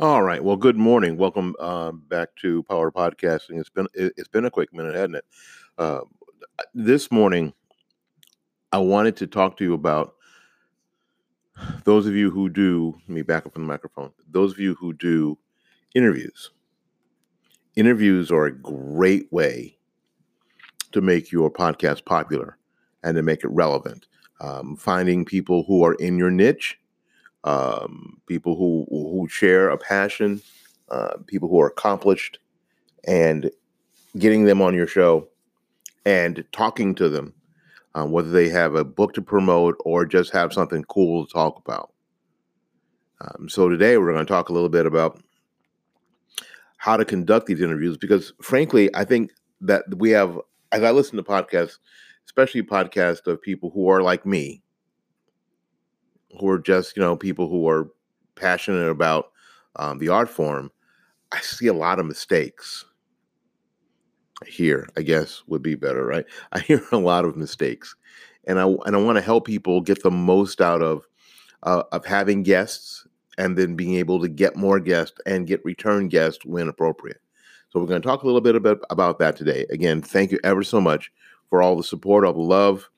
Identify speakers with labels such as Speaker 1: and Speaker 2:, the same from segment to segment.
Speaker 1: All right. Well, good morning. Welcome uh, back to Power Podcasting. It's been it, has been a quick minute, hasn't it? Uh, this morning, I wanted to talk to you about those of you who do. Let me back up from the microphone. Those of you who do interviews. Interviews are a great way to make your podcast popular and to make it relevant. Um, finding people who are in your niche um, people who who share a passion, uh, people who are accomplished, and getting them on your show and talking to them, uh, whether they have a book to promote or just have something cool to talk about. Um, so today we're going to talk a little bit about how to conduct these interviews because, frankly, I think that we have, as I listen to podcasts, especially podcasts of people who are like me, who are just you know people who are passionate about um, the art form, I see a lot of mistakes. Here, I guess would be better, right? I hear a lot of mistakes, and I and I want to help people get the most out of uh, of having guests and then being able to get more guests and get return guests when appropriate. So we're going to talk a little bit about, about that today. Again, thank you ever so much for all the support, all the love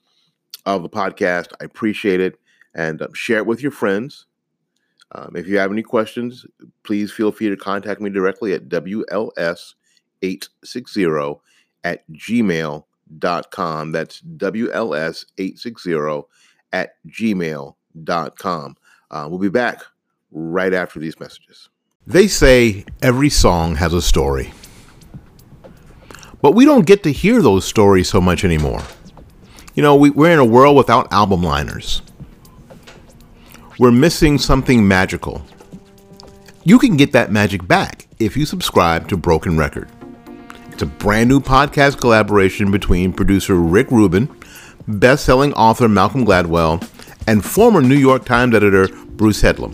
Speaker 1: of the podcast. I appreciate it and um, share it with your friends. Um, if you have any questions, please feel free to contact me directly at WLS860 at gmail.com. That's WLS860 at gmail.com. Uh, we'll be back right after these messages. They say every song has a story. But we don't get to hear those stories so much anymore. You know, we, are in a world without album liners. We're missing something magical. You can get that magic back if you subscribe to Broken Record. It's a brand new podcast collaboration between producer Rick Rubin, best selling author Malcolm Gladwell, and former New York Times editor Bruce Headlam.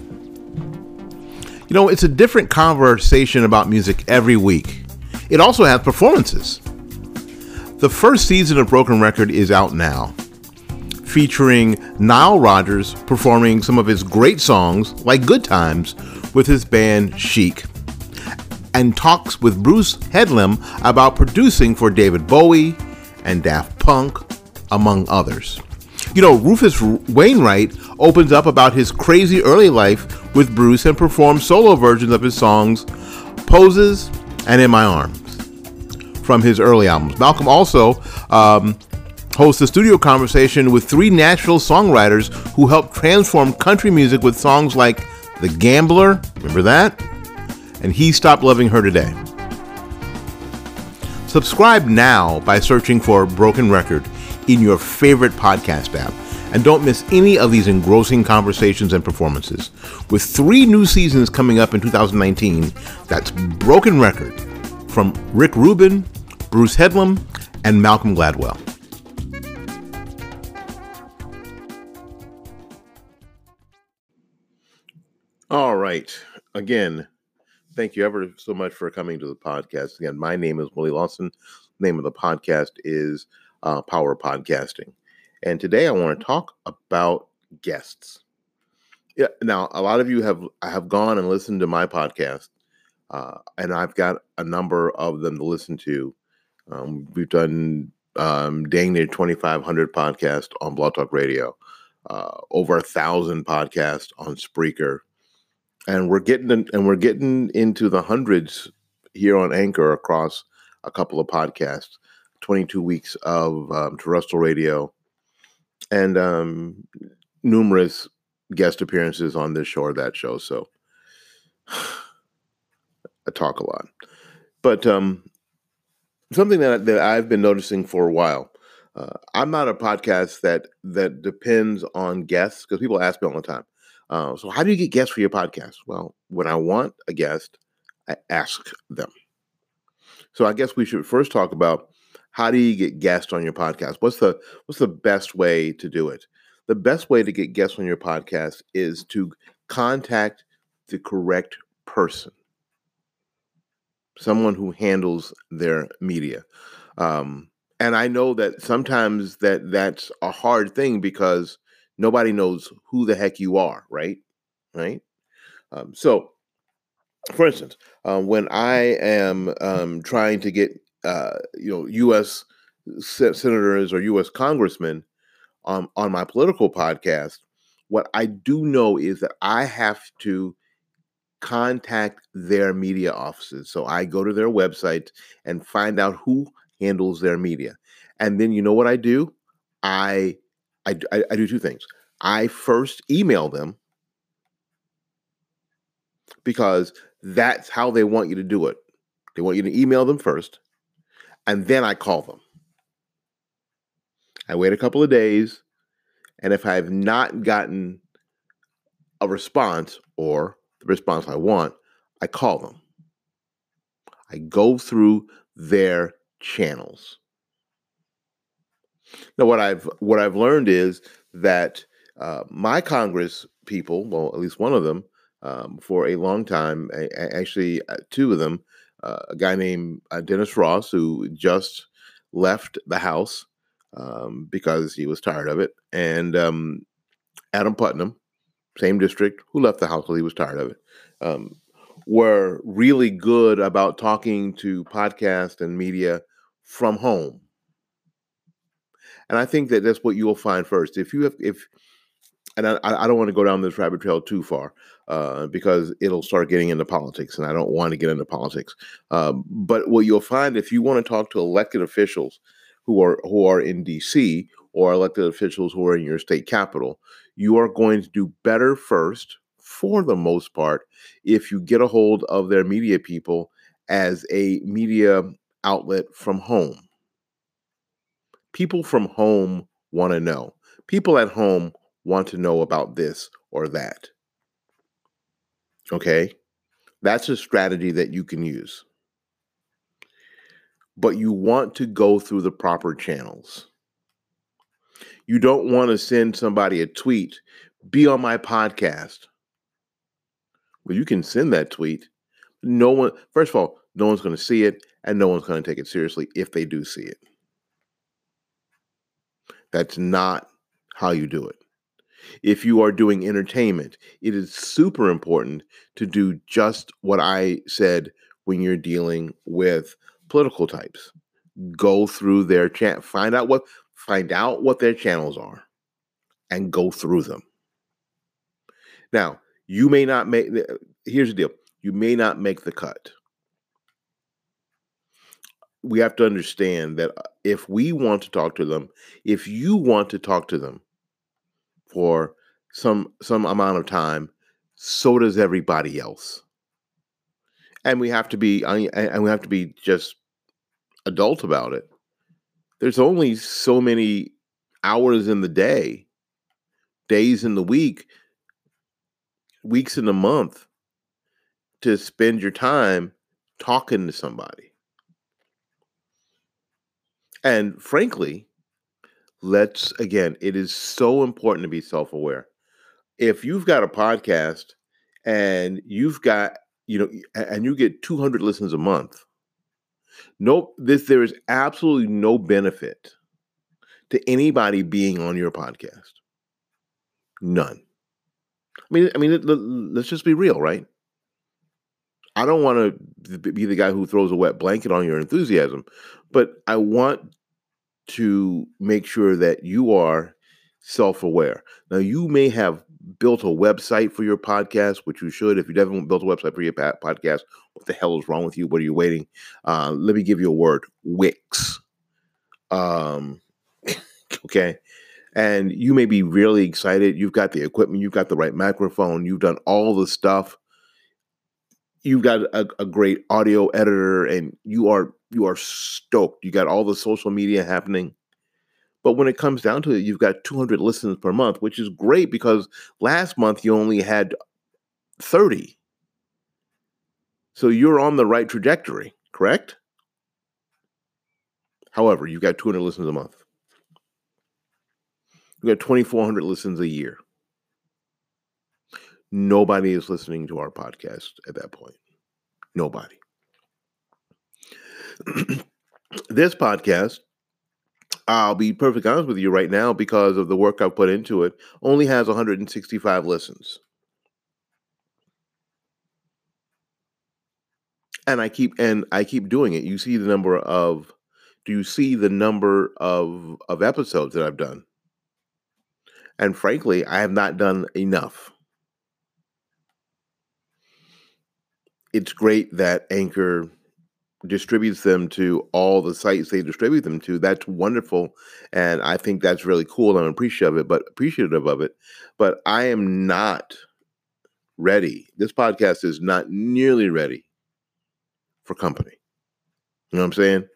Speaker 1: You know, it's a different conversation about music every week. It also has performances. The first season of Broken Record is out now featuring Nile Rodgers performing some of his great songs like Good Times with his band Chic, and talks with Bruce Headlam about producing for David Bowie and Daft Punk, among others. You know, Rufus Wainwright opens up about his crazy early life with Bruce and performs solo versions of his songs Poses and In My Arms from his early albums. Malcolm also um, hosts a studio conversation with three Nashville songwriters who helped transform country music with songs like The Gambler, remember that? And He Stopped Loving Her Today. Subscribe now by searching for Broken Record in your favorite podcast app. And don't miss any of these engrossing conversations and performances. With three new seasons coming up in 2019, that's Broken Record from Rick Rubin, Bruce Headlam, and Malcolm Gladwell. All right. Again, thank you ever so much for coming to the podcast. Again, my name is Willie Lawson. The name of the podcast is uh, Power Podcasting. And today I want to talk about guests. Yeah. Now, a lot of you have have gone and listened to my podcast, uh, and I've got a number of them to listen to. Um, we've done um, dang near 2,500 podcasts on Blog Talk Radio, uh, over a thousand podcasts on Spreaker, and we're getting in, and we're getting into the hundreds here on Anchor across a couple of podcasts, 22 weeks of um, terrestrial radio, and um, numerous guest appearances on this show or that show. So I talk a lot, but um, something that that I've been noticing for a while. Uh, I'm not a podcast that that depends on guests because people ask me all the time uh, so, how do you get guests for your podcast? Well, when I want a guest, I ask them. So, I guess we should first talk about how do you get guests on your podcast? What's the what's the best way to do it? The best way to get guests on your podcast is to contact the correct person, someone who handles their media. Um, and I know that sometimes that that's a hard thing because nobody knows who the heck you are, right? Right. Um, so for instance, um, when I am um, trying to get uh, you know U.S. senators or U.S. congressmen on on my political podcast, what I do know is that I have to contact their media offices. So I go to their website and find out who handles their media, and then you know what I do? I I, I, I do two things. I first email them because that's how they want you to do it. They want you to email them first, and then I call them. I wait a couple of days, and if I have not gotten a response or the response I want, I call them. I go through their channels. Now, what I've what I've learned is that uh, my Congress people, well, at least one of them, um, for a long time. actually, uh, two of them. Uh, a guy named uh, Dennis Ross, who just left the House um, because he was tired of it, and um, Adam Putnam, same district, who left the House because he was tired of it. Um, were really good about talking to podcast and media from home. And I think that that's what you will find first. If you have, if and I, I don't want to go down this rabbit trail too far uh, because it'll start getting into politics, and I don't want to get into politics. Um, but what you'll find if you want to talk to elected officials who are who are in D.C. or elected officials who are in your state capital, you are going to do better first, for the most part, if you get a hold of their media people as a media outlet from home. People from home want to know. People at home want to know about this or that. Okay? That's a strategy that you can use. But you want to go through the proper channels. You don't want to send somebody a tweet, be on my podcast. Well, you can send that tweet. No one, first of all, no one's going to see it, and no one's going to take it seriously if they do see it. That's not how you do it. If you are doing entertainment, it is super important to do just what I said when you're dealing with political types. Go through their chat, find out what find out what their channels are and go through them. Now, you may not make here's the deal. You may not make the cut. We have to understand that uh, if we want to talk to them, if you want to talk to them, for some some amount of time, so does everybody else. And we have to be and we have to be just adult about it. There's only so many hours in the day, days in the week, weeks in the month to spend your time talking to somebody. And frankly, let's again, it is so important to be self aware. If you've got a podcast and you've got, you know, and you get 200 listens a month, nope, this there is absolutely no benefit to anybody being on your podcast. None. I mean, I mean, let's just be real, right? I don't want to be the guy who throws a wet blanket on your enthusiasm, but I want to make sure that you are self aware. Now, you may have built a website for your podcast, which you should. If you haven't built a website for your podcast, what the hell is wrong with you? What are you waiting? Uh, let me give you a word Wix. Um, okay. And you may be really excited. You've got the equipment, you've got the right microphone, you've done all the stuff. You've got a, a great audio editor, and you are you are stoked. You got all the social media happening. But when it comes down to it, you've got 200 listens per month, which is great because last month you only had 30. So you're on the right trajectory, correct? However, you've got 200 listens a month. You've got 2,400 listens a year. Nobody is listening to our podcast at that point. Nobody. this podcast, I'll be perfectly honest with you right now, because of the work I've put into it, only has 165 listens. and I keep and I keep doing it. You see the number of do you see the number of of episodes that I've done? And frankly, I have not done enough. It's great that Anchor distributes them to all the sites they distribute them to. That's wonderful, and I think that's really cool. I'm appreciative of it, but appreciative of it. But I am not ready. This podcast is not nearly ready for company. You know what I'm saying?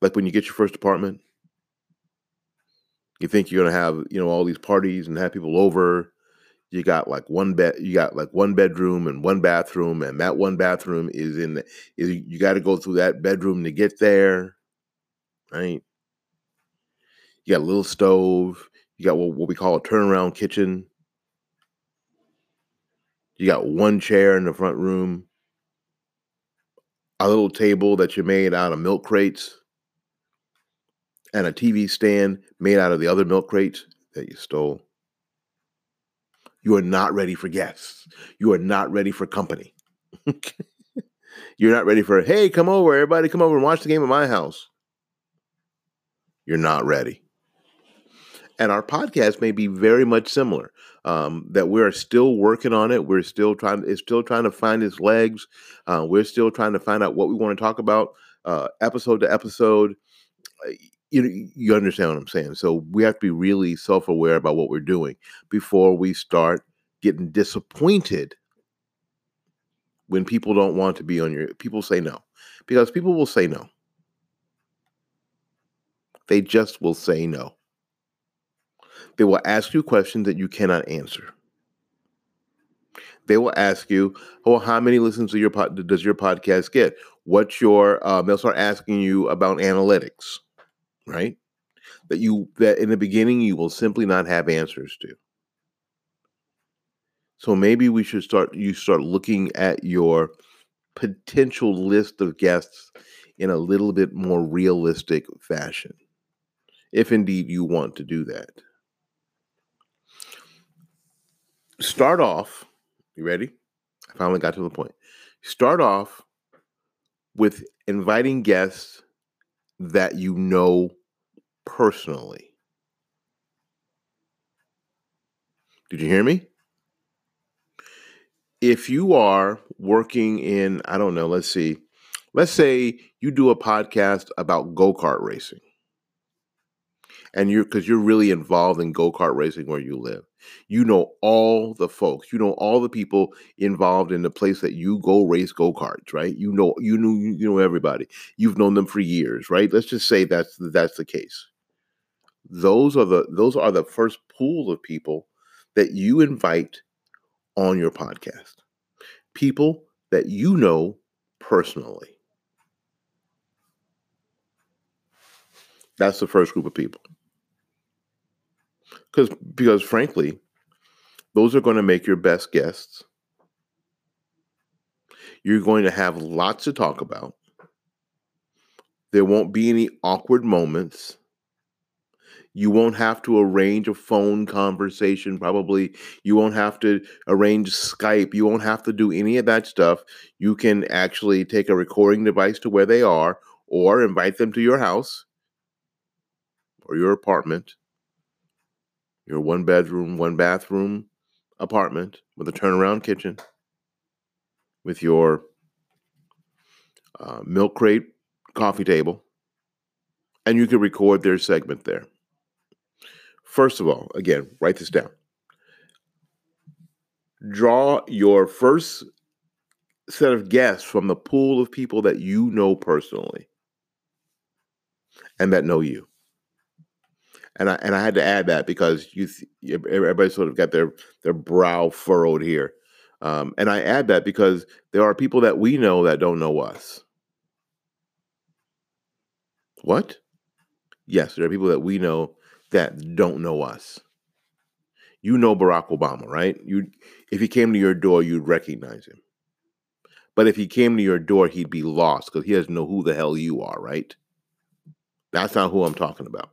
Speaker 1: Like when you get your first apartment, you think you're gonna have, you know, all these parties and have people over. You got like one bed, you got like one bedroom and one bathroom, and that one bathroom is in the, is you got to go through that bedroom to get there, right? You got a little stove. You got what, what we call a turnaround kitchen. You got one chair in the front room a little table that you made out of milk crates, and a TV stand made out of the other milk crates that you stole. You are not ready for guests. You are not ready for company. You're not ready for, hey, come over, everybody, come over and watch the game at my house. You're not ready. And our podcast may be very much similar um, that we're still working on it. We're still trying. It's still trying to find its legs. Uh, we're still trying to find out what we want to talk about, uh, episode to episode. You you understand what I'm saying? So we have to be really self aware about what we're doing before we start getting disappointed when people don't want to be on your. People say no because people will say no. They just will say no. They will ask you questions that you cannot answer. They will ask you, "Oh, how many listens to your does your podcast get? What's your?" Uh, they'll start asking you about analytics, right? That you that in the beginning you will simply not have answers to. So maybe we should start. You start looking at your potential list of guests in a little bit more realistic fashion, if indeed you want to do that. start off, you ready? I finally got to the point. Start off with inviting guests that you know personally. Did you hear me? If you are working in, I don't know, let's see, let's say you do a podcast about go kart racing and you're because you're really involved in go-kart racing where you live you know all the folks. You know all the people involved in the place that you go race go-karts right? You know you know you know everybody. You've known them for years right? Let's just say that's that's the case. Those are the those are the first pool of people that you invite on your podcast. People that you know personally. That's the first group of people because because frankly, those are going to make your best guests. You're going to have lots to talk about. There won't be any awkward moments. You won't have to arrange a phone conversation, probably. You won't have to arrange Skype. You won't have to do any of that stuff. You can actually take a recording device to where they are or invite them to your house or your apartment your one bedroom, one bathroom apartment with a turnaround kitchen, with your uh, milk crate coffee table, and you can record their segment there. First of all, again, write this down. Draw your first set of guests from the pool of people that you know personally and that know you and I and I had to add that because you everybody sort of got their their brow furrowed here, um, and I add that because there are people that we know that don't know us. What? Yes, there are people that we know that don't know us. You know Barack Obama, right? You, if he came to your door, you'd recognize him. But if he came to your door, he'd be lost because he doesn't know who the hell you are, right? That's not who I'm talking about.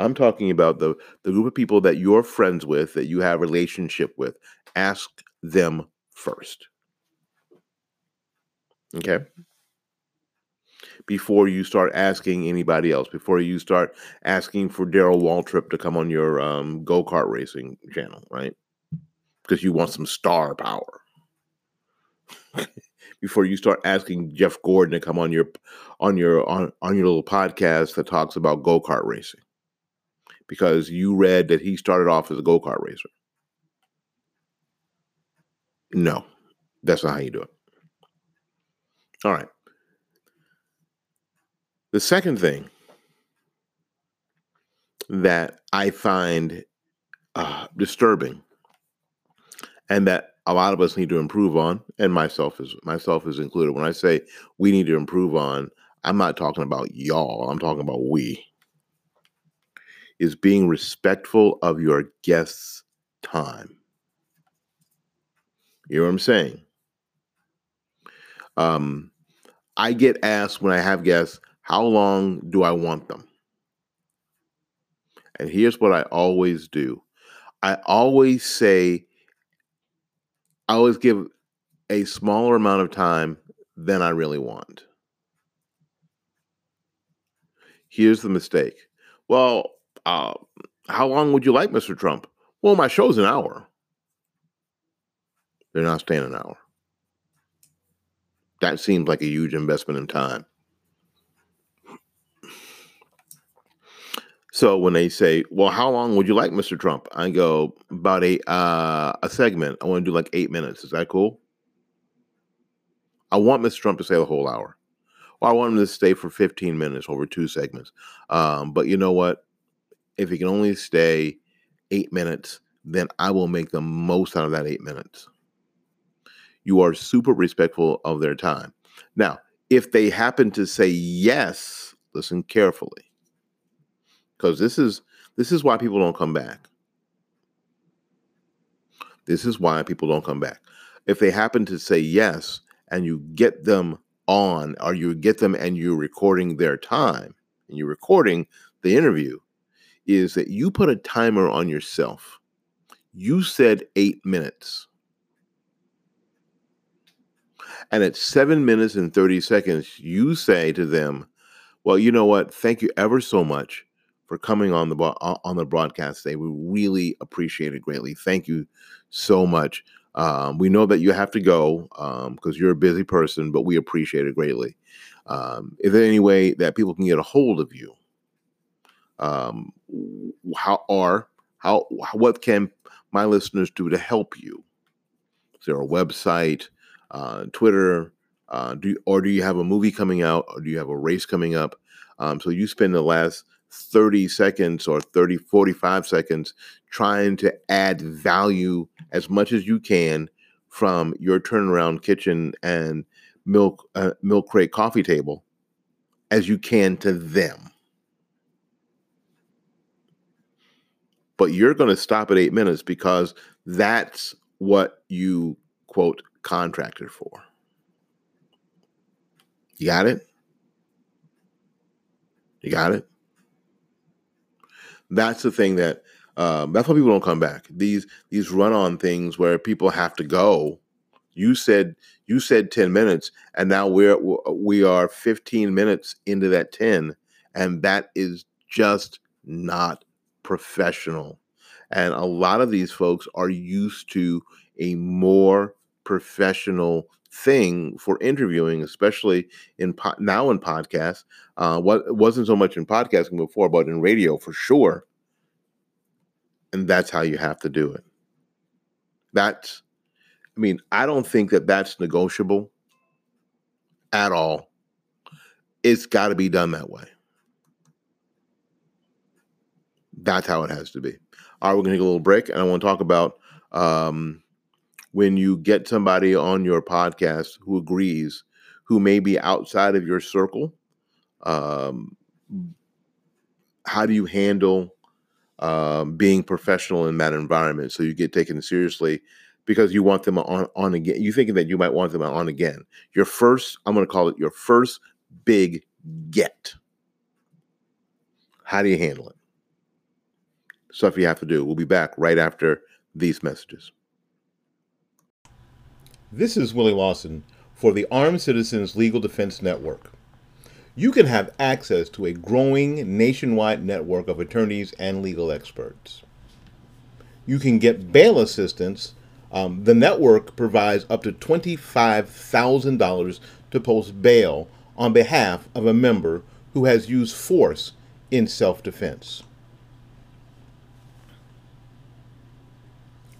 Speaker 1: I'm talking about the the group of people that you're friends with, that you have relationship with. Ask them first. Okay. Before you start asking anybody else, before you start asking for Darrell Waltrip to come on your um, go kart racing channel, right? Because you want some star power. before you start asking Jeff Gordon to come on your on your on, on your little podcast that talks about go kart racing because you read that he started off as a go kart racer. No, that's not how you do it. All right. The second thing that I find uh, disturbing and that a lot of us need to improve on, and myself is myself is included. When I say we need to improve on, I'm not talking about y'all. I'm talking about we. Is being respectful of your guests' time. You know what I'm saying? Um, I get asked when I have guests, how long do I want them? And here's what I always do I always say, I always give a smaller amount of time than I really want. Here's the mistake. Well, uh, how long would you like, Mr. Trump? Well, my show's an hour. They're not staying an hour. That seems like a huge investment in time. So when they say, "Well, how long would you like, Mr. Trump?" I go about a uh, a segment. I want to do like eight minutes. Is that cool? I want Mr. Trump to stay the whole hour. Well, I want him to stay for 15 minutes over two segments. Um, but you know what? If he can only stay eight minutes, then I will make the most out of that eight minutes. You are super respectful of their time. Now, if they happen to say yes, listen carefully because this is this is why people don't come back. This is why people don't come back. If they happen to say yes and you get them on or you get them and you're recording their time and you're recording the interview is that you put a timer on yourself. You said 8 minutes. And at 7 minutes and 30 seconds you say to them, "Well, you know what? Thank you ever so much for coming on the on the broadcast today. We really appreciate it greatly. Thank you so much. Um, we know that you have to go because um, you're a busy person, but we appreciate it greatly. Um, is there any way that people can get a hold of you? Um, how are how what can my listeners do to help you? Is there a website, uh, Twitter, uh, do or do you have a movie coming out, or do you have a race coming up? Um, so you spend the last 30 seconds or 30, 45 seconds trying to add value as much as you can from your turnaround kitchen and milk uh, milk crate coffee table as you can to them. But you're going to stop at 8 minutes because that's what you quote contracted for. You got it? You got it? That's the thing that um, that's why people don't come back. These these run on things where people have to go. You said you said ten minutes, and now we're we are fifteen minutes into that ten, and that is just not professional. And a lot of these folks are used to a more professional thing for interviewing, especially in po- now in podcasts. Uh, what wasn't so much in podcasting before, but in radio for sure. And that's how you have to do it. That's, I mean, I don't think that that's negotiable at all. It's got to be done that way. That's how it has to be. All right, we're going to take a little break, and I want to talk about um, when you get somebody on your podcast who agrees, who may be outside of your circle, um, how do you handle um, being professional in that environment so you get taken seriously because you want them on on again? You thinking that you might want them on again? Your first, I'm going to call it your first big get. How do you handle it? Stuff you have to do. We'll be back right after these messages. This is Willie Lawson for the Armed Citizens Legal Defense Network. You can have access to a growing nationwide network of attorneys and legal experts. You can get bail assistance. Um, the network provides up to $25,000 to post bail on behalf of a member who has used force in self defense.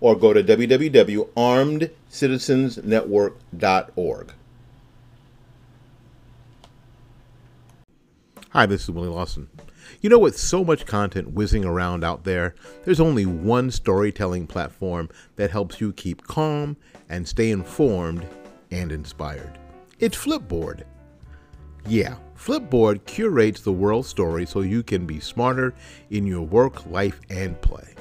Speaker 1: Or go to www.armedcitizensnetwork.org. Hi, this is Willie Lawson. You know, with so much content whizzing around out there, there's only one storytelling platform that helps you keep calm and stay informed and inspired. It's Flipboard. Yeah, Flipboard curates the world's story so you can be smarter in your work, life, and play.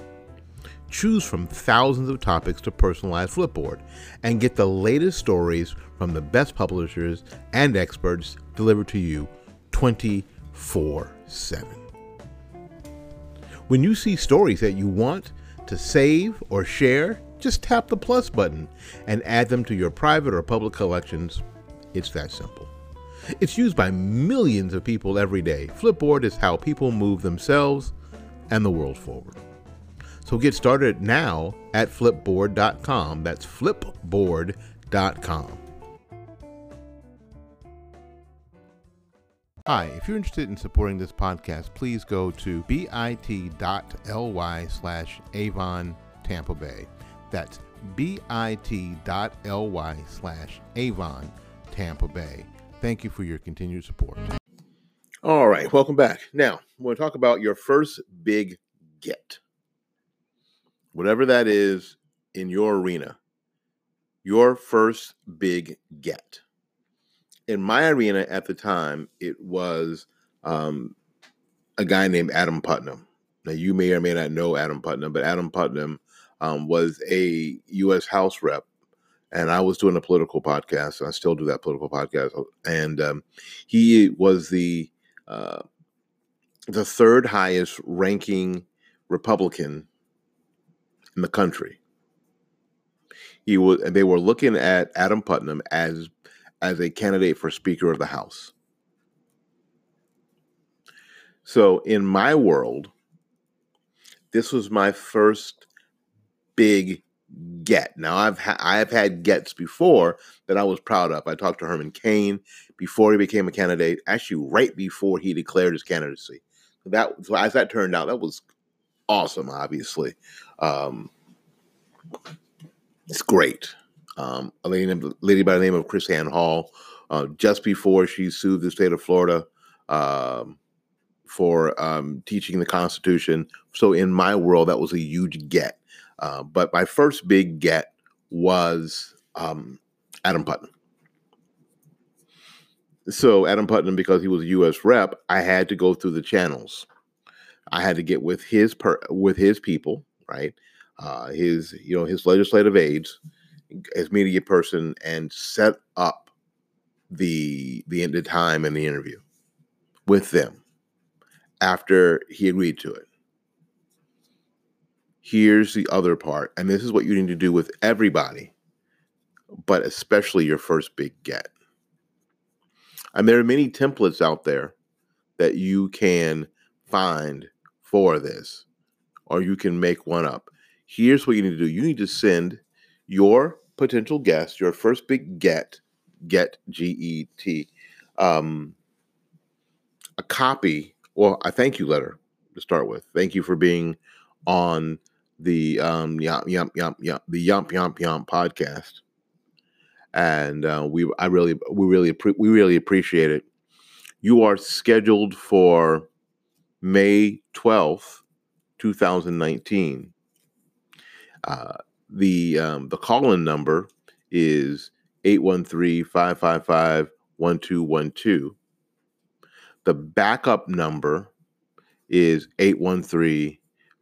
Speaker 1: Choose from thousands of topics to personalize Flipboard and get the latest stories from the best publishers and experts delivered to you 24 7. When you see stories that you want to save or share, just tap the plus button and add them to your private or public collections. It's that simple. It's used by millions of people every day. Flipboard is how people move themselves and the world forward. So get started now at flipboard.com. That's flipboard.com. Hi, if you're interested in supporting this podcast, please go to bit.ly slash Avon Tampa Bay. That's bit.ly slash Avon Tampa Bay. Thank you for your continued support. All right, welcome back. Now, we're going to talk about your first big get. Whatever that is in your arena, your first big get in my arena at the time, it was um, a guy named Adam Putnam. Now, you may or may not know Adam Putnam, but Adam Putnam um, was a U.S. House rep, and I was doing a political podcast. And I still do that political podcast, and um, he was the uh, the third highest ranking Republican in the country. He was, they were looking at Adam Putnam as as a candidate for Speaker of the House. So, in my world, this was my first big get. Now, I've ha- I have had gets before that I was proud of. I talked to Herman Cain before he became a candidate, actually right before he declared his candidacy. That so as that turned out, that was awesome. Obviously, um, it's great um, a lady, lady by the name of KrisAnne Hall, uh, just before she sued the state of Florida um, for um, teaching the Constitution. So in my world, that was a huge get. Uh, but my first big get was um, Adam Putnam. So Adam Putnam, because he was a U.S. rep, I had to go through the channels. I had to get with his per, with his people, right? Uh, his you know his legislative aides, his media person and set up the the the time and the interview with them after he agreed to it. Here's the other part, and this is what you need to do with everybody, but especially your first big get. And there are many templates out there that you can find for this, or you can make one up. Here's what you need to do you need to send your potential guest, your first big get, get G E T, um, a copy or a thank you letter to start with. Thank you for being on the um, yump yump yump yump the yump yump yump podcast, and uh, we I really we really we really appreciate it. You are scheduled for May twelfth, two thousand nineteen. Uh, the um, the call-in number is 813-555-1037 1212. The backup number is 813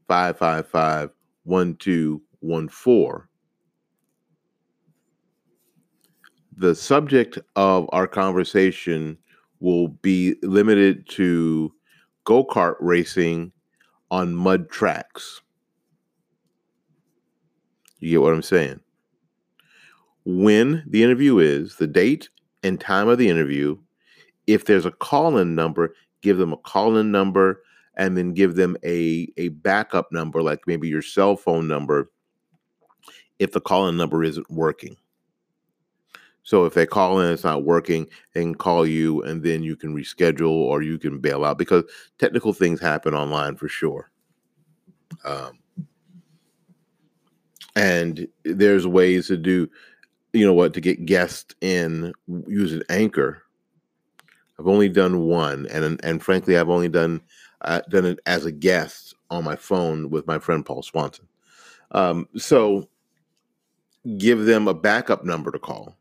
Speaker 1: 555 1214. The subject of our conversation will be limited to go kart racing on mud tracks. You get what I'm saying? When the interview is, the date and time of the interview, if there's a call in number, give them a call in number and then give them a, a backup number, like maybe your cell phone number, if the call in number isn't working. So if they call in, it's not working, they can call you and then you can reschedule or you can bail out because technical things happen online for sure. Um, and there's ways to do, you know what, to get guests in using Anchor. I've only done one, and and frankly, I've only done uh, done it as a guest on my phone with my friend Paul Swanson. Um, so give them a backup number to call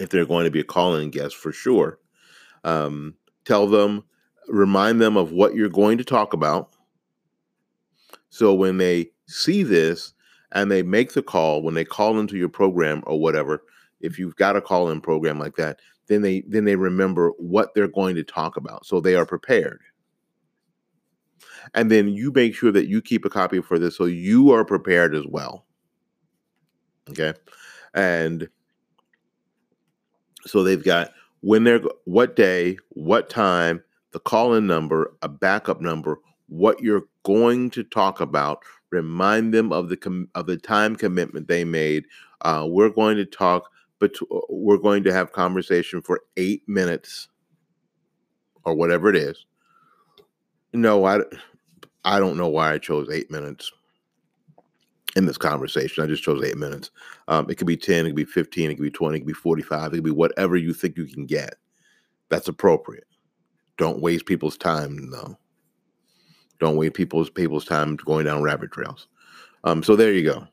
Speaker 1: if they're going to be a call-in guest for sure. Um, tell them, remind them of what you're going to talk about. So when they see this and they make the call, when they call into your program or whatever, if you've got a call-in program like that, then they then they remember what they're going to talk about, so they are prepared. And then you make sure that you keep a copy for this so you are prepared as well. Okay. And so they've got when they're what day, what time, the call in number, a backup number, what you're going to talk about. Remind them of the com- of the time commitment they made. Uh, we're going to talk, but we're going to have conversation for eight minutes or whatever it is. No, I I don't know why I chose eight minutes in this conversation. I just chose eight minutes. Um, it could be 10, it could be 15, it could be 20, it could be 45, it could be whatever you think you can get. That's appropriate. Don't waste people's time, though. Don't waste people's people's time going down rabbit trails. Um, so there you go.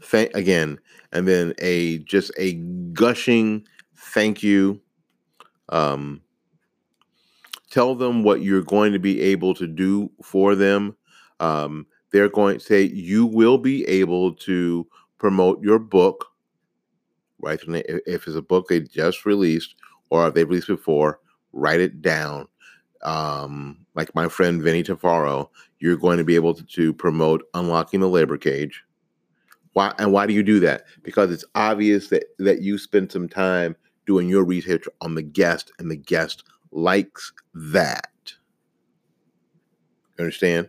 Speaker 1: Thank again, and then a just a gushing thank you. Um, tell them what you're going to be able to do for them. Um, they're going to say you will be able to promote your book, right? If it's a book they just released or if they've released before, write it down. Um, like my friend Vinny Tafaro, you're going to be able to, to promote unlocking the labor cage. Why and why do you do that? Because it's obvious that that you spend some time doing your research on the guest, and the guest likes that. Understand?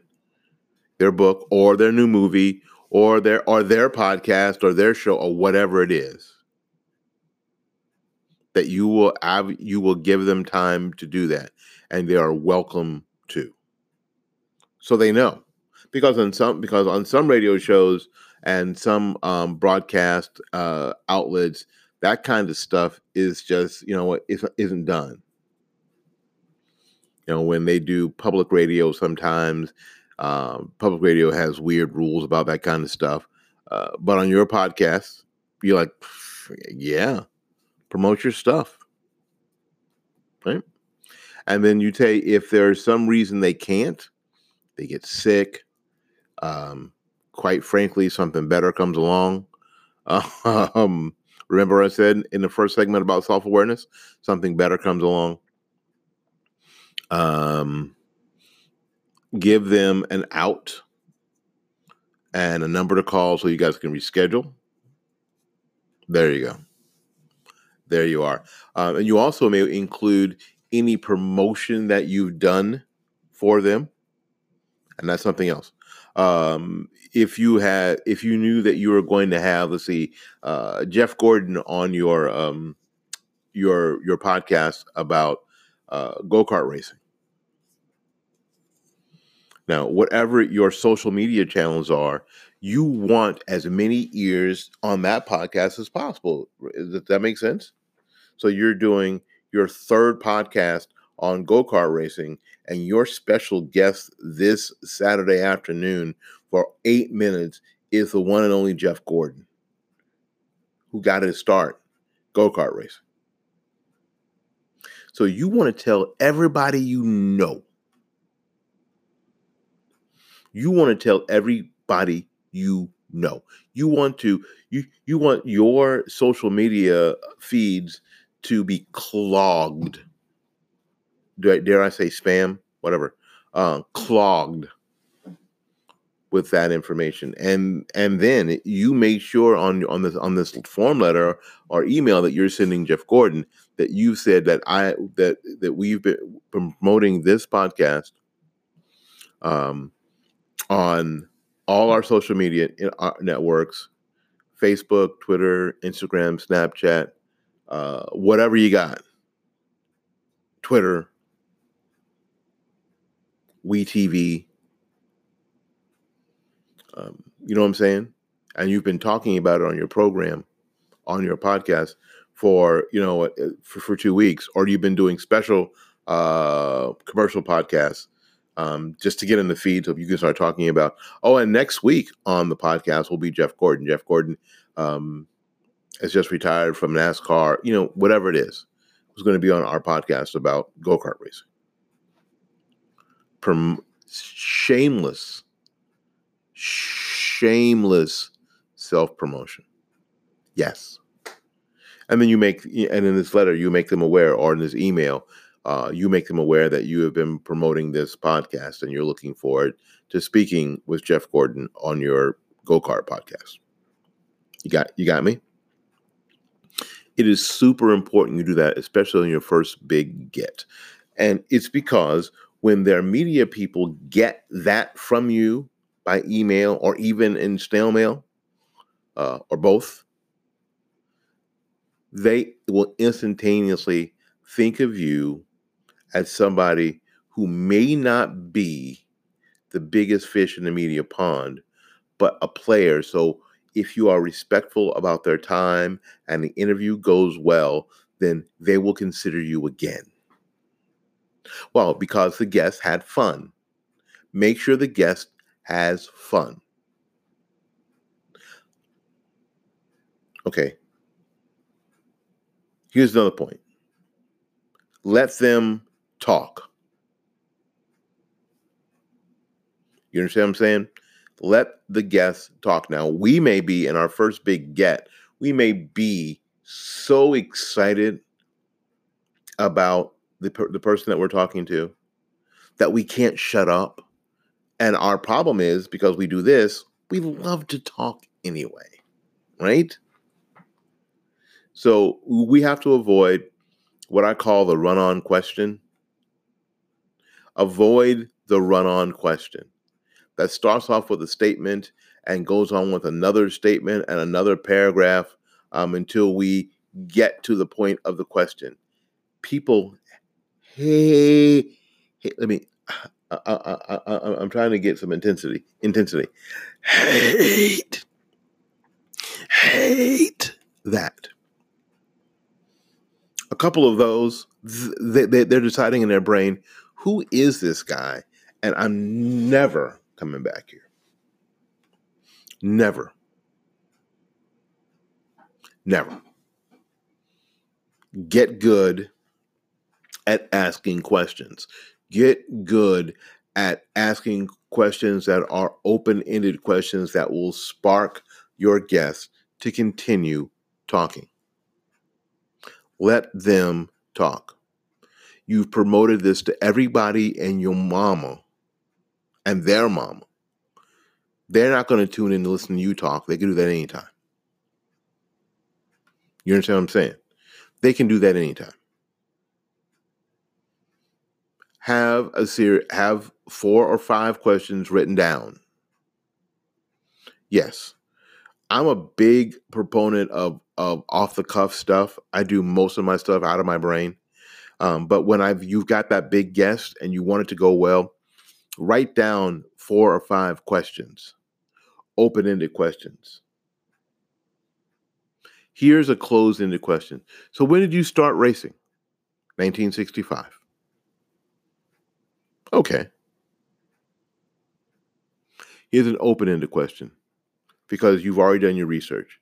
Speaker 1: Their book or their new movie or their or their podcast or their show or whatever it is that you will have you will give them time to do that and they are welcome to so they know because on some because on some radio shows and some um, broadcast uh, outlets that kind of stuff is just you know what isn't done you know when they do public radio sometimes uh, public radio has weird rules about that kind of stuff uh, but on your podcast you're like yeah promote your stuff. Right? And then you take if there's some reason they can't they get sick um, quite frankly something better comes along. Um, remember i said in the first segment about self-awareness? Something better comes along um, give them an out and a number to call so you guys can reschedule there you go there you are. Um, and you also may include any promotion that you've done for them. And that's something else. Um, if you had, if you knew that you were going to have, let's see, uh, Jeff Gordon on your um, your your podcast about uh, go kart racing. Now, whatever your social media channels are, you want as many ears on that podcast as possible. Does that make sense? So you're doing your third podcast on go kart racing, and your special guest this Saturday afternoon for eight minutes is the one and only Jeff Gordon. who got his start go kart racing. So you want to tell everybody you know. You want to tell everybody you know. You want to you you want your social media feeds to be clogged. Dare I say spam? Whatever. Uh, clogged with that information. And and then you make sure on on this on this form letter or email that you're sending Jeff Gordon that you said that I that that we've been promoting this podcast um on all our social media uh, networks Facebook, Twitter, Instagram, Snapchat, uh, whatever you got, Twitter, WeTV, um, you know what I'm saying? And you've been talking about it on your program, on your podcast for you know uh, for, for two weeks, or you've been doing special uh, commercial podcasts um, just to get in the feed so you can start talking about. Oh, and next week on the podcast will be Jeff Gordon. Jeff Gordon um, has just retired from NASCAR. You know, whatever it is, was going to be on our podcast about go kart racing. Prom- shameless shameless self promotion. Yes. And then you make, and in this letter, you make them aware, or in this email, uh, you make them aware that you have been promoting this podcast and you're looking forward to speaking with Jeff Gordon on your go kart podcast. You got, you got me. It is super important you do that, especially on your first big get, and it's because when their media people get that from you by email or even in snail mail uh, or both, they will instantaneously think of you as somebody who may not be the biggest fish in the media pond, but a player. So if you are respectful about their time and the interview goes well, then they will consider you again. Well, because the guest had fun. Make sure the guest has fun. Okay. Here's another point let them talk. You understand what I'm saying? Let the guests talk. Now, we may be in our first big get, we may be so excited about the, per- the person that we're talking to that we can't shut up and our problem is because we do this, we love to talk anyway, right? So we have to avoid what I call the run on question. Avoid the run on question that starts off with a statement and goes on with another statement and another paragraph um, until we get to the point of the question. People, hey, hey, let me I, I, am trying to get some intensity. Intensity. Hate. Hate that. A couple of those, they, they, they're deciding in their brain, who is this guy? And I'm never coming back here. Never. Never. Get good at asking questions get good at asking questions that are open ended questions that will spark your guests to continue talking. Let them talk. You've promoted this to everybody and your mama and their mama. They're not going to tune in to listen to you talk. They can do that anytime. You understand what I'm saying? They can do that anytime. Have a series have four or five questions written down. Yes. I'm a big proponent of of off the cuff stuff. I do most of my stuff out of my brain. Um, but when I've you've got that big guest and you want it to go well, write down four or five questions, open ended questions. Here's a closed ended question. So when did you start racing? 1965. Okay. Here's an open ended question because you've already done your research.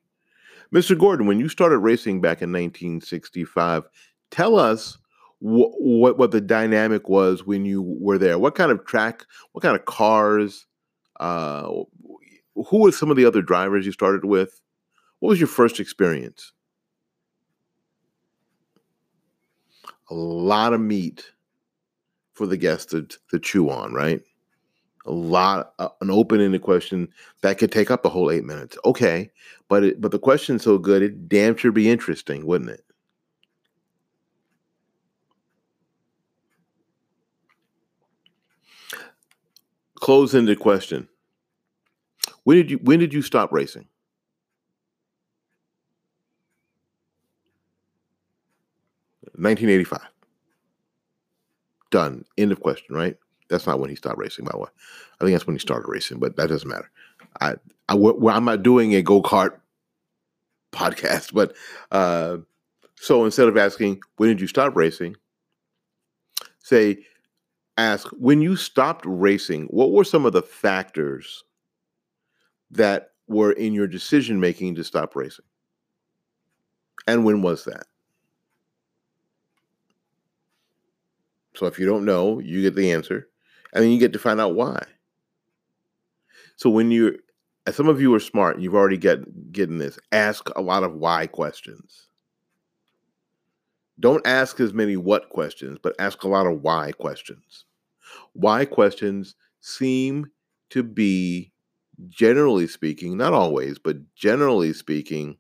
Speaker 1: Mr. Gordon, when you started racing back in 1965, tell us wh- what what the dynamic was when you were there. What kind of track? What kind of cars? Uh, who were some of the other drivers you started with? What was your first experience? A lot of meat for the guests to, to chew on, right? A lot, uh, an open-ended question that could take up the whole eight minutes. Okay, but it, but the question's so good, it damn sure be interesting, wouldn't it? Close-ended question. When did you when did you stop racing? Nineteen eighty-five. Done. End of question. Right. That's not when he stopped racing, by the way. I think that's when he started racing, but that doesn't matter. I, I well, I'm not doing a go kart podcast, but uh, so instead of asking when did you stop racing, say ask when you stopped racing. What were some of the factors that were in your decision making to stop racing, and when was that? So if you don't know, you get the answer, and then you get to find out why. So when you as uh, some of you are smart, you've already get getting this. Ask a lot of why questions. Don't ask as many what questions, but ask a lot of why questions. Why questions seem to be generally speaking, not always, but generally speaking,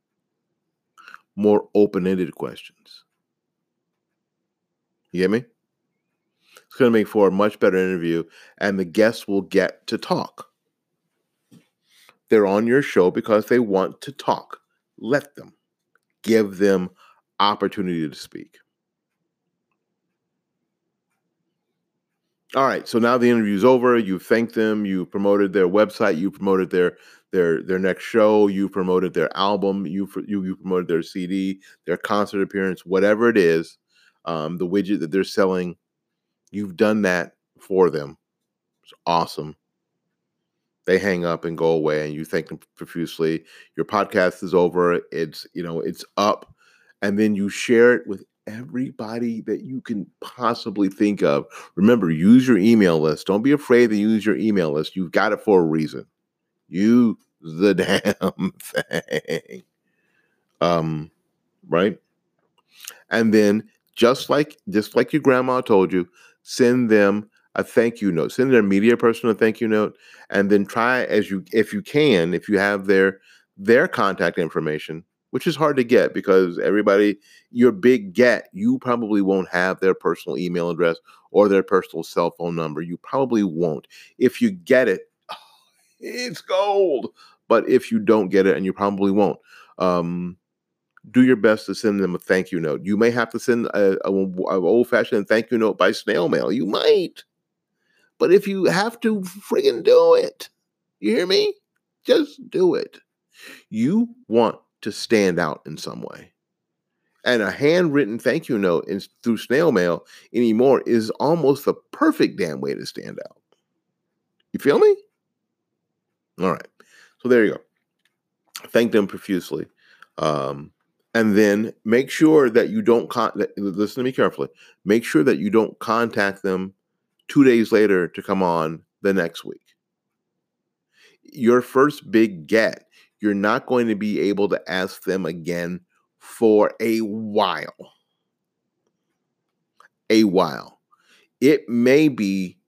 Speaker 1: more open-ended questions. You get me? Going to make for a much better interview, and the guests will get to talk. They're on your show because they want to talk. Let them. Give them opportunity to speak. All right, so now the interview's over. You've thanked them. You promoted their website. You promoted their their their next show. You promoted their album. You you you promoted their CD, their concert appearance, whatever it is, um, the widget that they're selling. You've done that for them. It's awesome. They hang up and go away, and you thank them profusely. Your podcast is over. It's you know it's up, and then you share it with everybody that you can possibly think of. Remember, use your email list. Don't be afraid to use your email list. You've got it for a reason. Use the damn thing. Um, right? And then just like just like your grandma told you, send them a thank you note. Send their media person a thank you note, and then try as you if you can, if you have their their contact information, which is hard to get because everybody your big get, you probably won't have their personal email address or their personal cell phone number. You probably won't. If you get it, it's gold. But if you don't get it, and you probably won't, um, do your best to send them a thank you note. You may have to send a, a, a old fashioned thank you note by snail mail. You might. But if you have to friggin' do it, you hear me? Just do it. You want to stand out in some way. And a handwritten thank you note in, through snail mail anymore is almost the perfect damn way to stand out. You feel me? All right. So there you go. Thank them profusely. Um, and then make sure that you don't con- listen to me carefully. Make sure that you don't contact them two days later to come on the next week. Your first big get, you're not going to be able to ask them again for a while. A while. It may be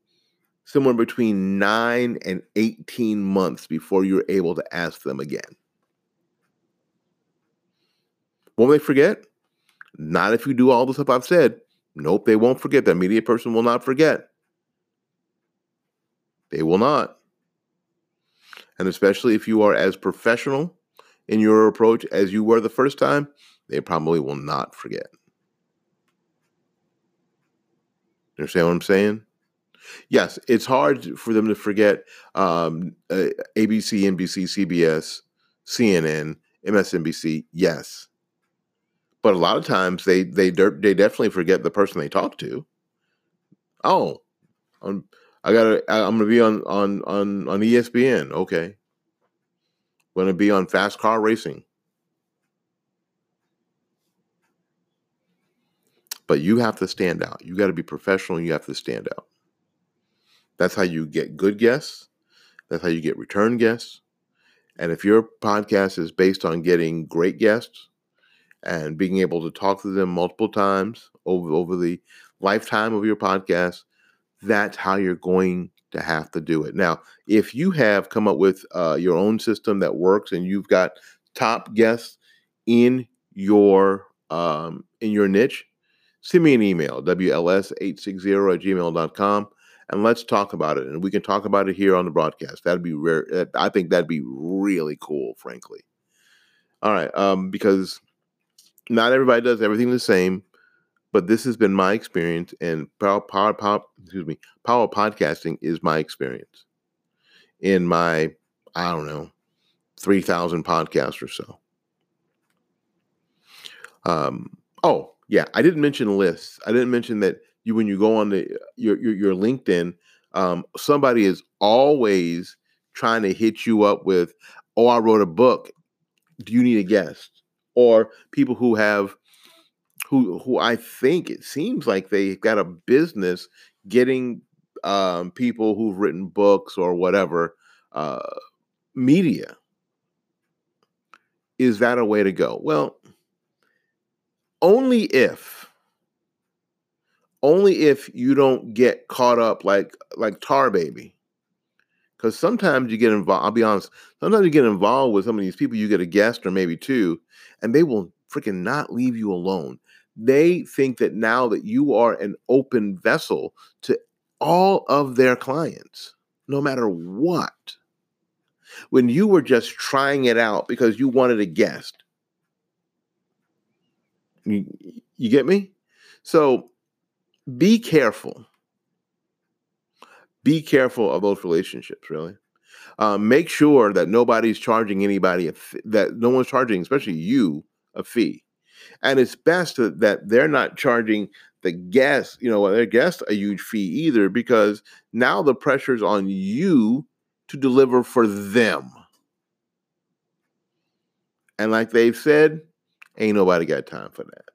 Speaker 1: somewhere between nine and 18 months before you're able to ask them again. Won't they forget? Not if you do all the stuff I've said. Nope, they won't forget. That media person will not forget. They will not. And especially if you are as professional in your approach as you were the first time, they probably will not forget. You understand what I'm saying? Yes, it's hard for them to forget um, uh, ABC, NBC, CBS, CNN, MSNBC. Yes, but a lot of times they they they definitely forget the person they talk to. Oh, I'm, I gotta I'm gonna be on on on on ESPN. Okay, I'm gonna be on fast car racing. But you have to stand out. You got to be professional. You have to stand out. That's how you get good guests. That's how you get return guests. And if your podcast is based on getting great guests, and being able to talk to them multiple times over, over the lifetime of your podcast, that's how you're going to have to do it. Now, if you have come up with uh, your own system that works and you've got top guests in your um, in your niche, send me an email, WLS860 at gmail.com, and let's talk about it. And we can talk about it here on the broadcast. That'd be rare. I think that'd be really cool, frankly. All right. Um, because not everybody does everything the same, but this has been my experience, and power, power, excuse me, power podcasting is my experience in my, I don't know, 3,000 podcasts or so. Um, oh, yeah, I didn't mention lists. I didn't mention that you when you go on the your your, your LinkedIn, um, somebody is always trying to hit you up with, "Oh, I wrote a book. Do you need a guest?" Or people who have who who I think it seems like they've got a business getting um, people who've written books or whatever uh, media. Is that a way to go? Well, only if only if you don't get caught up like like tar baby because sometimes you get involved i'll be honest sometimes you get involved with some of these people you get a guest or maybe two and they will freaking not leave you alone they think that now that you are an open vessel to all of their clients no matter what when you were just trying it out because you wanted a guest you, you get me? So be careful. Be careful of those relationships, really. Uh, make sure that nobody's charging anybody that no one's charging, especially you, a fee. And it's best that, that they're not charging the guest, you know, their guest a huge fee either, because now the pressure's on you to deliver for them. And like they've said, Ain't nobody got time for that.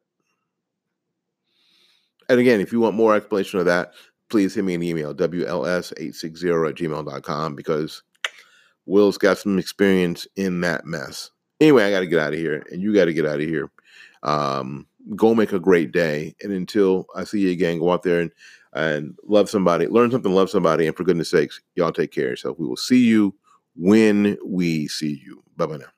Speaker 1: And again, if you want more explanation of that, please hit me an email, WLS860 at gmail.com, because Will's got some experience in that mess. Anyway, I got to get out of here, and you got to get out of here. Um, go make a great day. And until I see you again, go out there and, and love somebody, learn something, love somebody. And for goodness sakes, y'all take care of yourself. We will see you when we see you. Bye bye now.